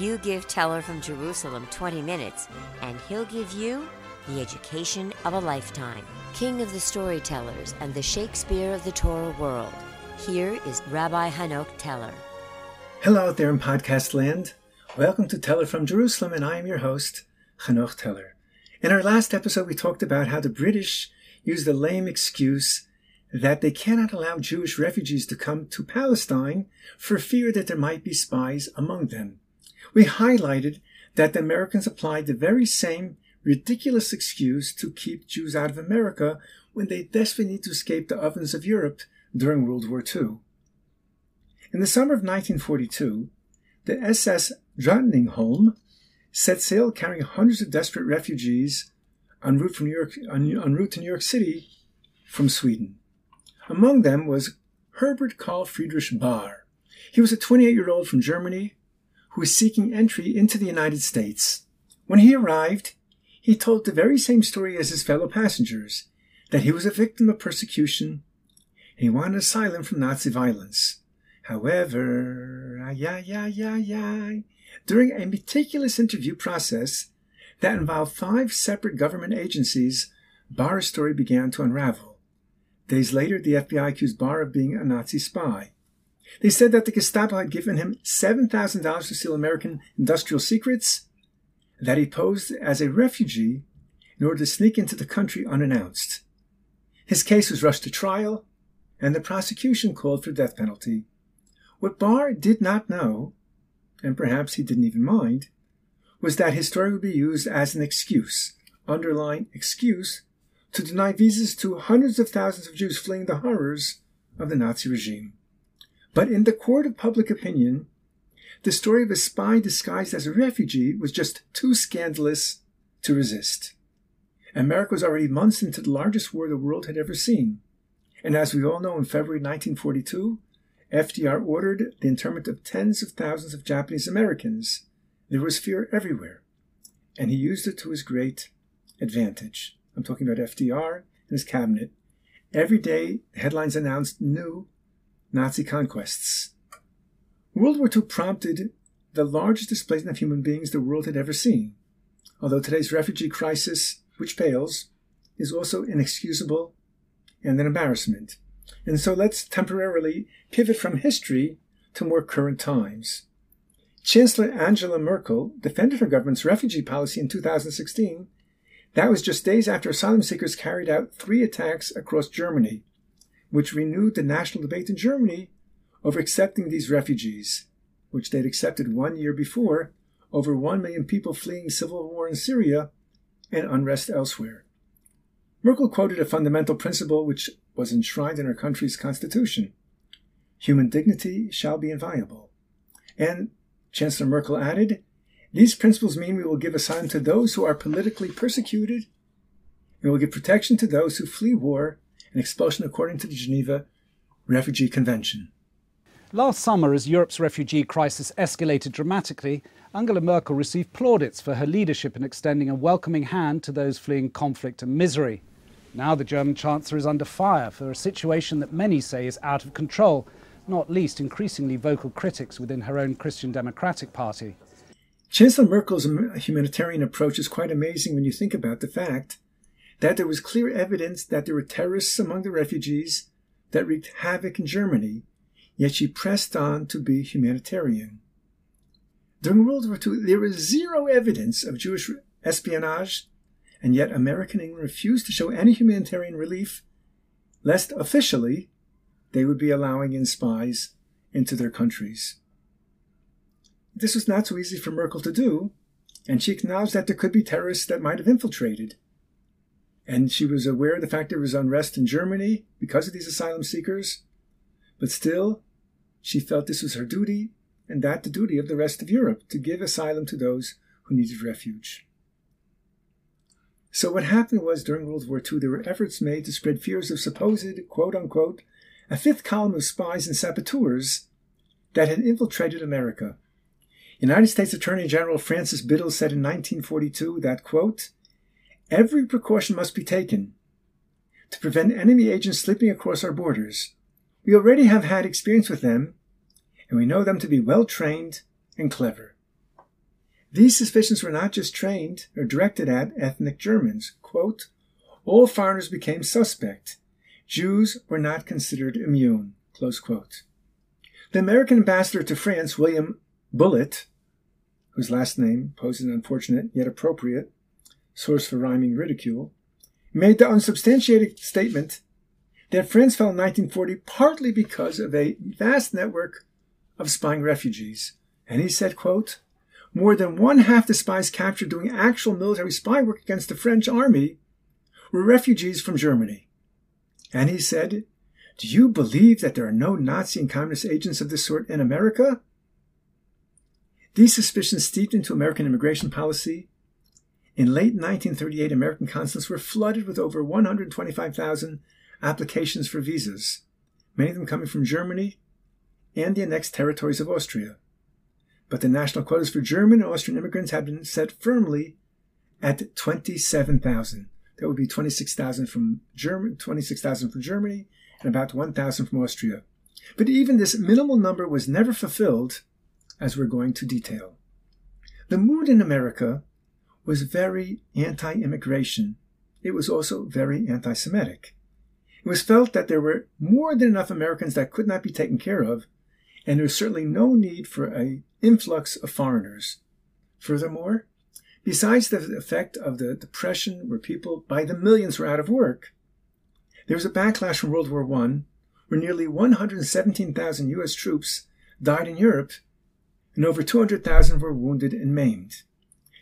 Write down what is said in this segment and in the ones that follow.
You give Teller from Jerusalem 20 minutes, and he'll give you the education of a lifetime. King of the storytellers and the Shakespeare of the Torah world. Here is Rabbi Hanoch Teller. Hello out there in podcast land. Welcome to Teller from Jerusalem, and I am your host, Hanoch Teller. In our last episode, we talked about how the British used the lame excuse that they cannot allow Jewish refugees to come to Palestine for fear that there might be spies among them. We highlighted that the Americans applied the very same ridiculous excuse to keep Jews out of America when they desperately need to escape the ovens of Europe during World War II. In the summer of 1942, the SS Drottningholm set sail carrying hundreds of desperate refugees en route, from New York, en route to New York City from Sweden. Among them was Herbert Karl Friedrich Bahr. He was a 28 year old from Germany who was seeking entry into the United States. When he arrived, he told the very same story as his fellow passengers that he was a victim of persecution and he wanted asylum from Nazi violence. However, ay, ay, ay, ay, ay, during a meticulous interview process that involved five separate government agencies, Bahr's story began to unravel. Days later, the FBI accused Bahr of being a Nazi spy. They said that the Gestapo had given him $7,000 to steal American industrial secrets, that he posed as a refugee in order to sneak into the country unannounced. His case was rushed to trial, and the prosecution called for death penalty. What Bahr did not know, and perhaps he didn't even mind, was that his story would be used as an excuse, underline excuse, to deny visas to hundreds of thousands of Jews fleeing the horrors of the Nazi regime. But in the court of public opinion, the story of a spy disguised as a refugee was just too scandalous to resist. America was already months into the largest war the world had ever seen. And as we all know, in February 1942, FDR ordered the internment of tens of thousands of Japanese Americans. There was fear everywhere, and he used it to his great advantage. I'm talking about FDR and his cabinet. Every day, headlines announced new Nazi conquests. World War II prompted the largest displacement of human beings the world had ever seen. Although today's refugee crisis, which pales, is also inexcusable and an embarrassment. And so let's temporarily pivot from history to more current times. Chancellor Angela Merkel defended her government's refugee policy in 2016. That was just days after asylum seekers carried out three attacks across Germany, which renewed the national debate in Germany over accepting these refugees, which they'd accepted one year before, over 1 million people fleeing civil war in Syria and unrest elsewhere. Merkel quoted a fundamental principle which was enshrined in her country's constitution human dignity shall be inviolable. And Chancellor Merkel added, These principles mean we will give asylum to those who are politically persecuted, and we will give protection to those who flee war and expulsion according to the Geneva Refugee Convention. Last summer, as Europe's refugee crisis escalated dramatically, Angela Merkel received plaudits for her leadership in extending a welcoming hand to those fleeing conflict and misery. Now the German Chancellor is under fire for a situation that many say is out of control, not least increasingly vocal critics within her own Christian Democratic Party. Chancellor Merkel's humanitarian approach is quite amazing when you think about the fact that there was clear evidence that there were terrorists among the refugees that wreaked havoc in Germany, yet she pressed on to be humanitarian. During World War II, there was zero evidence of Jewish espionage and yet American England refused to show any humanitarian relief, lest officially they would be allowing in spies into their countries. This was not so easy for Merkel to do, and she acknowledged that there could be terrorists that might have infiltrated. And she was aware of the fact there was unrest in Germany because of these asylum seekers, but still, she felt this was her duty, and that the duty of the rest of Europe to give asylum to those who needed refuge. So what happened was during World War II, there were efforts made to spread fears of supposed, quote unquote, a fifth column of spies and saboteurs that had infiltrated America. United States Attorney General Francis Biddle said in 1942 that, quote, every precaution must be taken to prevent enemy agents slipping across our borders. We already have had experience with them, and we know them to be well trained and clever. These suspicions were not just trained or directed at ethnic Germans. Quote, all foreigners became suspect. Jews were not considered immune. The American ambassador to France, William Bullitt, whose last name poses an unfortunate yet appropriate source for rhyming ridicule, made the unsubstantiated statement that France fell in 1940 partly because of a vast network of spying refugees. And he said, quote, more than one half the spies captured doing actual military spy work against the French army were refugees from Germany. And he said, Do you believe that there are no Nazi and communist agents of this sort in America? These suspicions steeped into American immigration policy. In late 1938, American consulates were flooded with over 125,000 applications for visas, many of them coming from Germany and the annexed territories of Austria. But the national quotas for German and Austrian immigrants had been set firmly at 27,000. That would be 26,000 from Germany, 26,000 from Germany, and about 1,000 from Austria. But even this minimal number was never fulfilled, as we're going to detail. The mood in America was very anti-immigration. It was also very anti-Semitic. It was felt that there were more than enough Americans that could not be taken care of, and there was certainly no need for an influx of foreigners. Furthermore, besides the effect of the Depression, where people by the millions were out of work, there was a backlash from World War I, where nearly 117,000 U.S. troops died in Europe, and over 200,000 were wounded and maimed.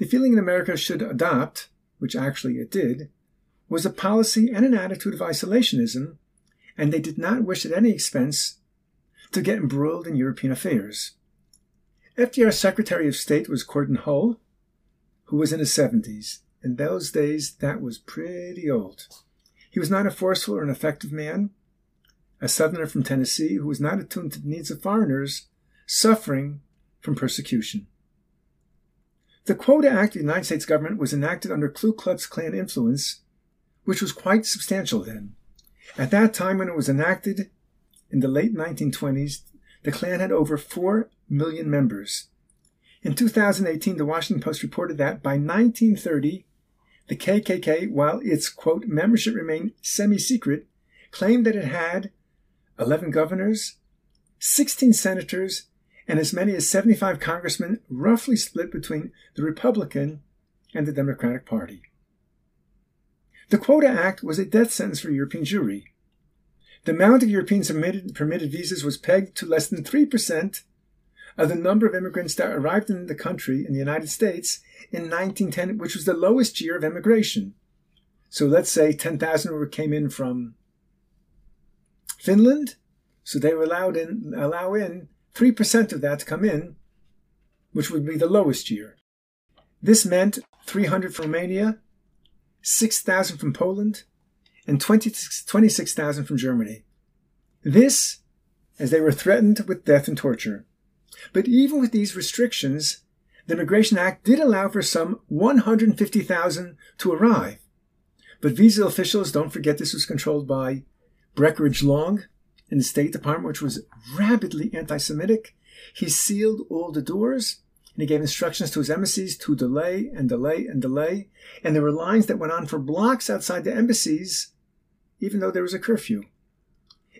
The feeling in America should adopt, which actually it did, was a policy and an attitude of isolationism, and they did not wish at any expense to get embroiled in European affairs. FDR's Secretary of State was Cordell Hull, who was in his 70s. In those days, that was pretty old. He was not a forceful or an effective man, a southerner from Tennessee who was not attuned to the needs of foreigners suffering from persecution. The Quota Act of the United States government was enacted under Ku Klux Klan influence which was quite substantial then. At that time, when it was enacted in the late 1920s, the Klan had over 4 million members. In 2018, the Washington Post reported that by 1930, the KKK, while its quote membership remained semi-secret, claimed that it had 11 governors, 16 senators, and as many as 75 congressmen, roughly split between the Republican and the Democratic Party. The Quota Act was a death sentence for European Jewry. The amount of European permitted, permitted visas was pegged to less than 3% of the number of immigrants that arrived in the country, in the United States, in 1910, which was the lowest year of immigration. So let's say 10,000 came in from Finland, so they were allowed in, allow in 3% of that come in, which would be the lowest year. This meant 300 from Romania, 6,000 from Poland, and 26,000 from Germany. This, as they were threatened with death and torture. But even with these restrictions, the Immigration Act did allow for some 150,000 to arrive. But visa officials, don't forget this was controlled by Breckinridge Long in the State Department, which was rabidly anti Semitic. He sealed all the doors and he gave instructions to his embassies to delay and delay and delay. And there were lines that went on for blocks outside the embassies, even though there was a curfew.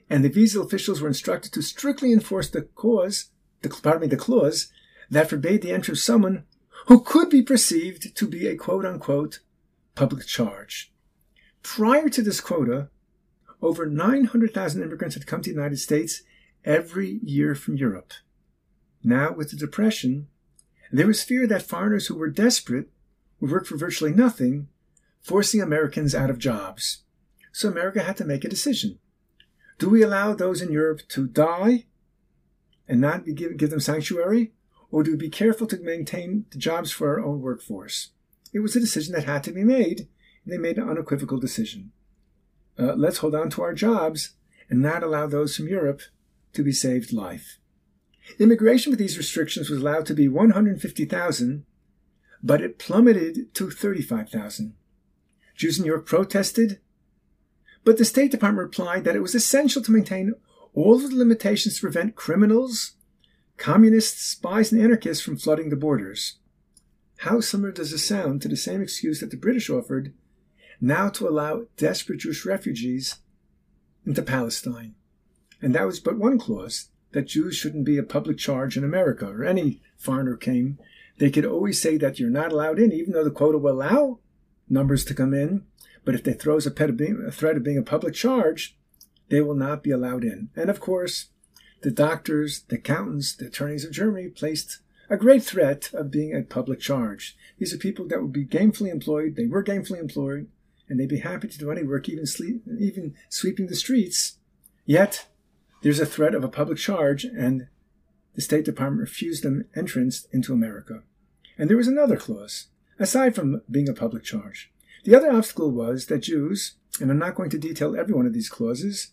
And the visa officials were instructed to strictly enforce the cause, the, pardon me, the clause that forbade the entry of someone who could be perceived to be a quote unquote public charge. Prior to this quota, over 900,000 immigrants had come to the United States every year from Europe. Now, with the Depression, there was fear that foreigners who were desperate would work for virtually nothing, forcing Americans out of jobs. So America had to make a decision. Do we allow those in Europe to die and not give, give them sanctuary? Or do we be careful to maintain the jobs for our own workforce? It was a decision that had to be made, and they made an unequivocal decision. Uh, let's hold on to our jobs and not allow those from Europe to be saved life. Immigration with these restrictions was allowed to be 150,000, but it plummeted to 35,000. Jews in York protested, but the State Department replied that it was essential to maintain all of the limitations to prevent criminals, communists, spies, and anarchists from flooding the borders. how similar does this sound to the same excuse that the British offered now to allow desperate Jewish refugees into Palestine? And that was but one clause that Jews shouldn't be a public charge in America, or any foreigner came. They could always say that you're not allowed in, even though the quota will allow numbers to come in. But if they throws a, a threat of being a public charge, they will not be allowed in. And of course, the doctors, the accountants, the attorneys of Germany placed a great threat of being a public charge. These are people that would be gainfully employed. They were gainfully employed, and they'd be happy to do any work, even sleep, even sweeping the streets. Yet there's a threat of a public charge, and the State Department refused them entrance into America. And there was another clause, aside from being a public charge. The other obstacle was that Jews, and I'm not going to detail every one of these clauses,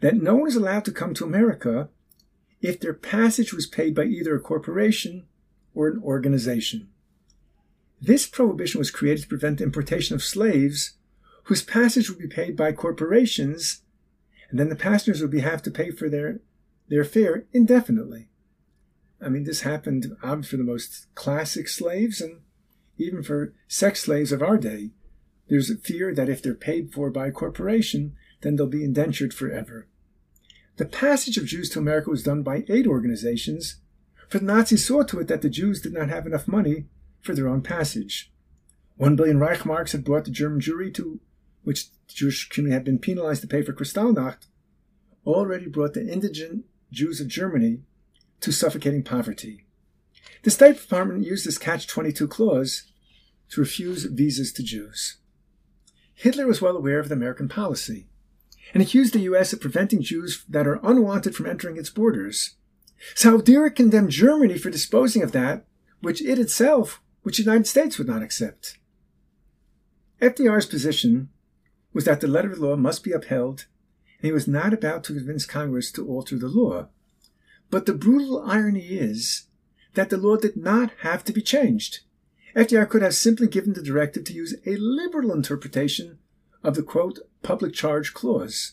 that no one is allowed to come to America if their passage was paid by either a corporation or an organization. This prohibition was created to prevent the importation of slaves whose passage would be paid by corporations, and then the passengers would be, have to pay for their, their fare indefinitely. I mean, this happened obviously for the most classic slaves and even for sex slaves of our day. There's a fear that if they're paid for by a corporation, then they'll be indentured forever. The passage of Jews to America was done by aid organizations, for the Nazis saw to it that the Jews did not have enough money for their own passage. One billion Reichmarks had brought the German Jewry to which the Jewish community had been penalized to pay for Kristallnacht, already brought the indigent Jews of Germany to suffocating poverty. The State Department used this catch 22 clause to refuse visas to Jews. Hitler was well aware of the American policy and accused the U.S. of preventing Jews that are unwanted from entering its borders. Saudirik condemned Germany for disposing of that, which it itself, which the United States would not accept. FDR's position was that the letter of the law must be upheld, and he was not about to convince Congress to alter the law. But the brutal irony is that the law did not have to be changed. FDR could have simply given the directive to use a liberal interpretation of the quote, public charge clause,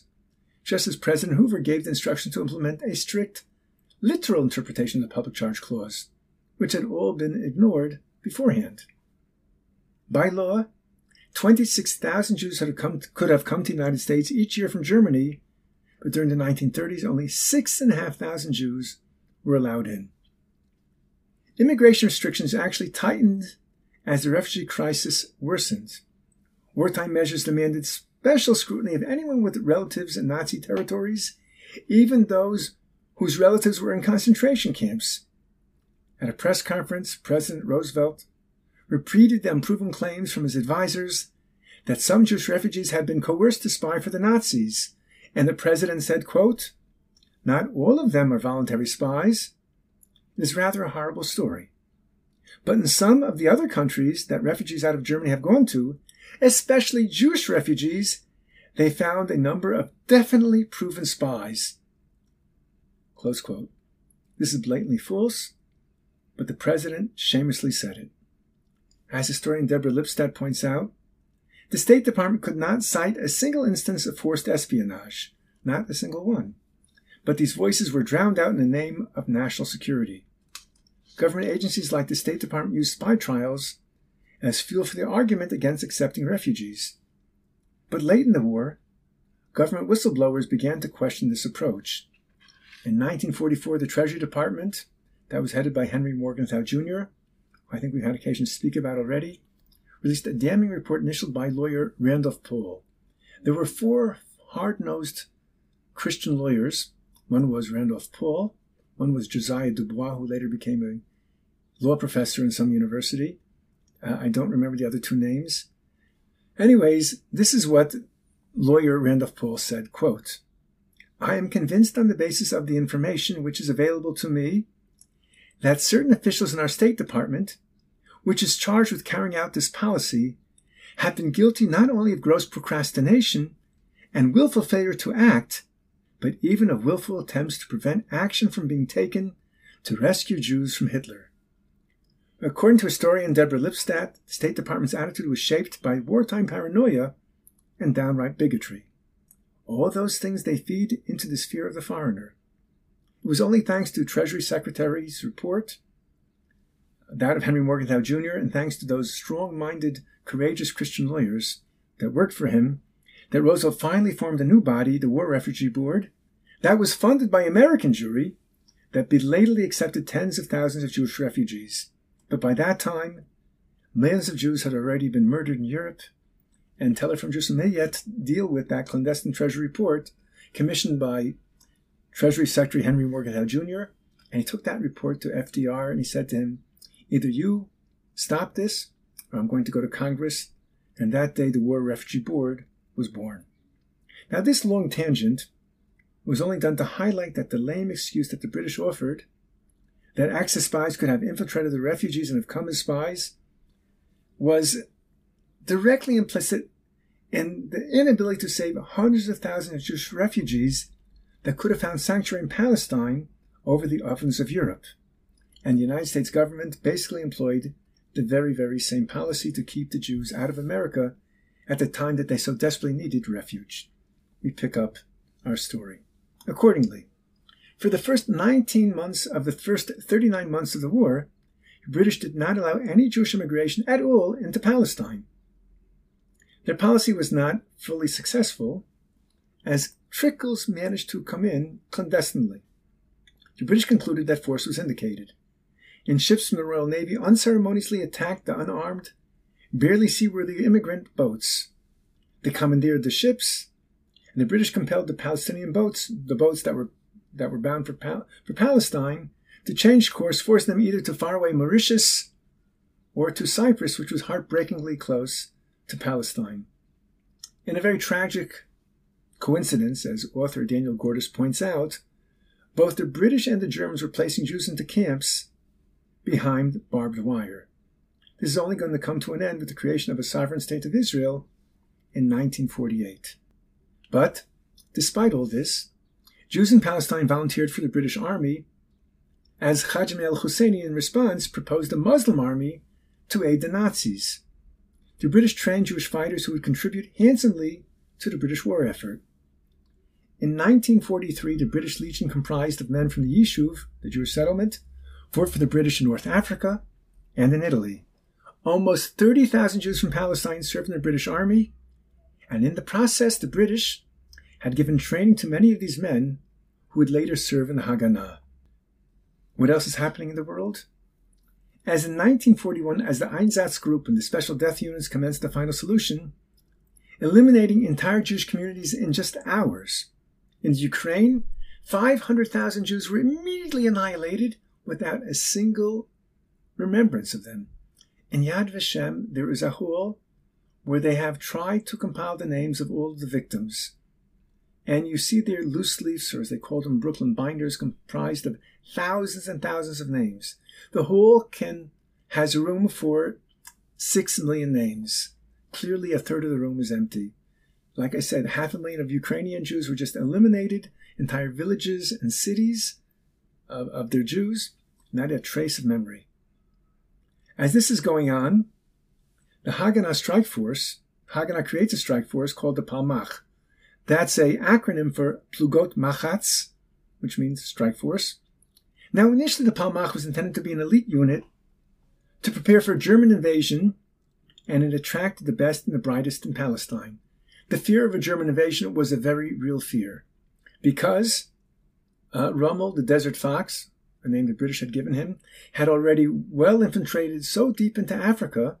just as President Hoover gave the instruction to implement a strict, literal interpretation of the public charge clause, which had all been ignored beforehand. By law, 26,000 Jews come could have come to the United States each year from Germany, but during the 1930s, only 6,500 Jews were allowed in. Immigration restrictions actually tightened as the refugee crisis worsened. Wartime measures demanded special scrutiny of anyone with relatives in Nazi territories, even those whose relatives were in concentration camps. At a press conference, President Roosevelt repeated the unproven claims from his advisers that some Jewish refugees had been coerced to spy for the Nazis, and the president said, quote, Not all of them are voluntary spies. It is rather a horrible story. But in some of the other countries that refugees out of Germany have gone to, especially Jewish refugees, they found a number of definitely proven spies. Close quote. This is blatantly false, but the president shamelessly said it. As historian Deborah Lipstadt points out, the State Department could not cite a single instance of forced espionage, not a single one. But these voices were drowned out in the name of national security. Government agencies like the State Department used spy trials as fuel for their argument against accepting refugees. But late in the war, government whistleblowers began to question this approach. In 1944, the Treasury Department, that was headed by Henry Morgenthau Jr., I think we've had occasion to speak about already, released a damning report initialed by lawyer Randolph Paul. There were four hard nosed Christian lawyers. One was Randolph Paul, one was Josiah Dubois, who later became a law professor in some university. Uh, I don't remember the other two names. Anyways, this is what lawyer Randolph Paul said, quote, I am convinced on the basis of the information which is available to me that certain officials in our State Department, which is charged with carrying out this policy, have been guilty not only of gross procrastination and willful failure to act, but even of willful attempts to prevent action from being taken to rescue Jews from Hitler. According to historian Deborah Lipstadt, the State Department's attitude was shaped by wartime paranoia and downright bigotry. All those things they feed into the sphere of the foreigner. It was only thanks to Treasury Secretary's report, that of Henry Morgenthau Jr., and thanks to those strong minded, courageous Christian lawyers that worked for him, that Roosevelt finally formed a new body, the War Refugee Board, that was funded by American Jewry, that belatedly accepted tens of thousands of Jewish refugees. But by that time, millions of Jews had already been murdered in Europe, and Teller from Jerusalem may yet deal with that clandestine Treasury report commissioned by Treasury Secretary Henry Morgenthau Jr. And he took that report to FDR and he said to him, Either you stop this, or I'm going to go to Congress. And that day, the War Refugee Board was born. Now, this long tangent was only done to highlight that the lame excuse that the British offered that Axis spies could have infiltrated the refugees and have come as spies was directly implicit in the inability to save hundreds of thousands of Jewish refugees that could have found sanctuary in Palestine over the ovens of Europe. And the United States government basically employed the very, very same policy to keep the Jews out of America at the time that they so desperately needed refuge. We pick up our story. Accordingly, for the first 19 months of the first 39 months of the war, the British did not allow any Jewish immigration at all into Palestine. Their policy was not fully successful, as trickles managed to come in clandestinely. The British concluded that force was indicated, and ships from the Royal Navy unceremoniously attacked the unarmed, barely seaworthy immigrant boats. They commandeered the ships, and the British compelled the Palestinian boats, the boats that were that were bound for, Pal- for Palestine, to change course, forcing them either to faraway Mauritius or to Cyprus, which was heartbreakingly close to Palestine. In a very tragic coincidence, as author Daniel Gordis points out, both the British and the Germans were placing Jews into camps behind barbed wire. This is only going to come to an end with the creation of a sovereign state of Israel in 1948. But, despite all this, Jews in Palestine volunteered for the British Army, as Haj Amin al Husseini in response proposed a Muslim army to aid the Nazis. The British trained Jewish fighters who would contribute handsomely to the British war effort. In 1943, the British Legion, comprised of men from the Yishuv, the Jewish settlement, fought for the British in North Africa and in Italy. Almost 30,000 Jews from Palestine served in the British Army, and in the process, the British had given training to many of these men who would later serve in the Haganah. What else is happening in the world? As in 1941, as the Einsatz group and the special death units commenced the final solution, eliminating entire Jewish communities in just hours. In Ukraine, 500,000 Jews were immediately annihilated without a single remembrance of them. In Yad Vashem, there is a hall where they have tried to compile the names of all the victims. And you see their loose leaves, or as they call them, Brooklyn binders, comprised of thousands and thousands of names. The hall can has room for six million names. Clearly, a third of the room is empty. Like I said, half a million of Ukrainian Jews were just eliminated, entire villages and cities of, of their Jews, not a trace of memory. As this is going on, the Haganah strike force, Haganah creates a strike force called the Palmach. That's a acronym for Plugot Machatz, which means strike force. Now, initially, the Palmach was intended to be an elite unit to prepare for a German invasion, and it attracted the best and the brightest in Palestine. The fear of a German invasion was a very real fear, because uh, Rommel, the Desert Fox, a name the British had given him, had already well infiltrated so deep into Africa,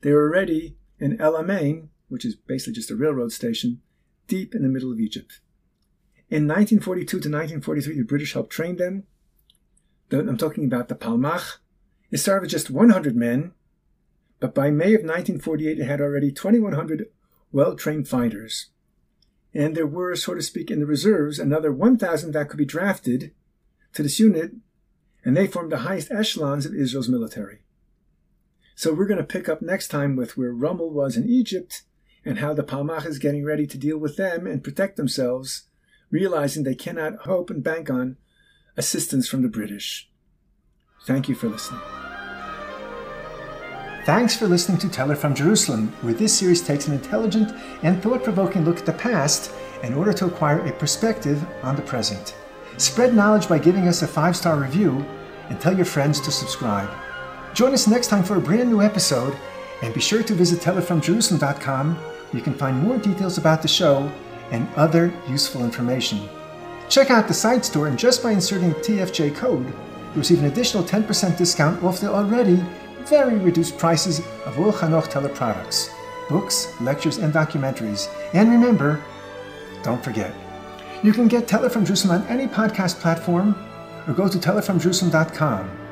they were already in El Alamein, which is basically just a railroad station, deep in the middle of Egypt. In 1942 to 1943, the British helped train them. I'm talking about the Palmach. It started with just 100 men, but by May of 1948, it had already 2,100 well trained fighters. And there were, so to speak, in the reserves, another 1,000 that could be drafted to this unit, and they formed the highest echelons of Israel's military. So we're going to pick up next time with where Rommel was in Egypt and how the Palmach is getting ready to deal with them and protect themselves, realizing they cannot hope and bank on assistance from the British. Thank you for listening. Thanks for listening to Teller from Jerusalem, where this series takes an intelligent and thought provoking look at the past in order to acquire a perspective on the present. Spread knowledge by giving us a five star review and tell your friends to subscribe. Join us next time for a brand new episode, and be sure to visit tellerfromjerusalem.com where you can find more details about the show and other useful information. Check out the site store, and just by inserting the TFJ code, you receive an additional 10% discount off the already very reduced prices of all Hanoch Teller products, books, lectures, and documentaries. And remember, don't forget, you can get Teller from Jerusalem on any podcast platform or go to tellerfromjerusalem.com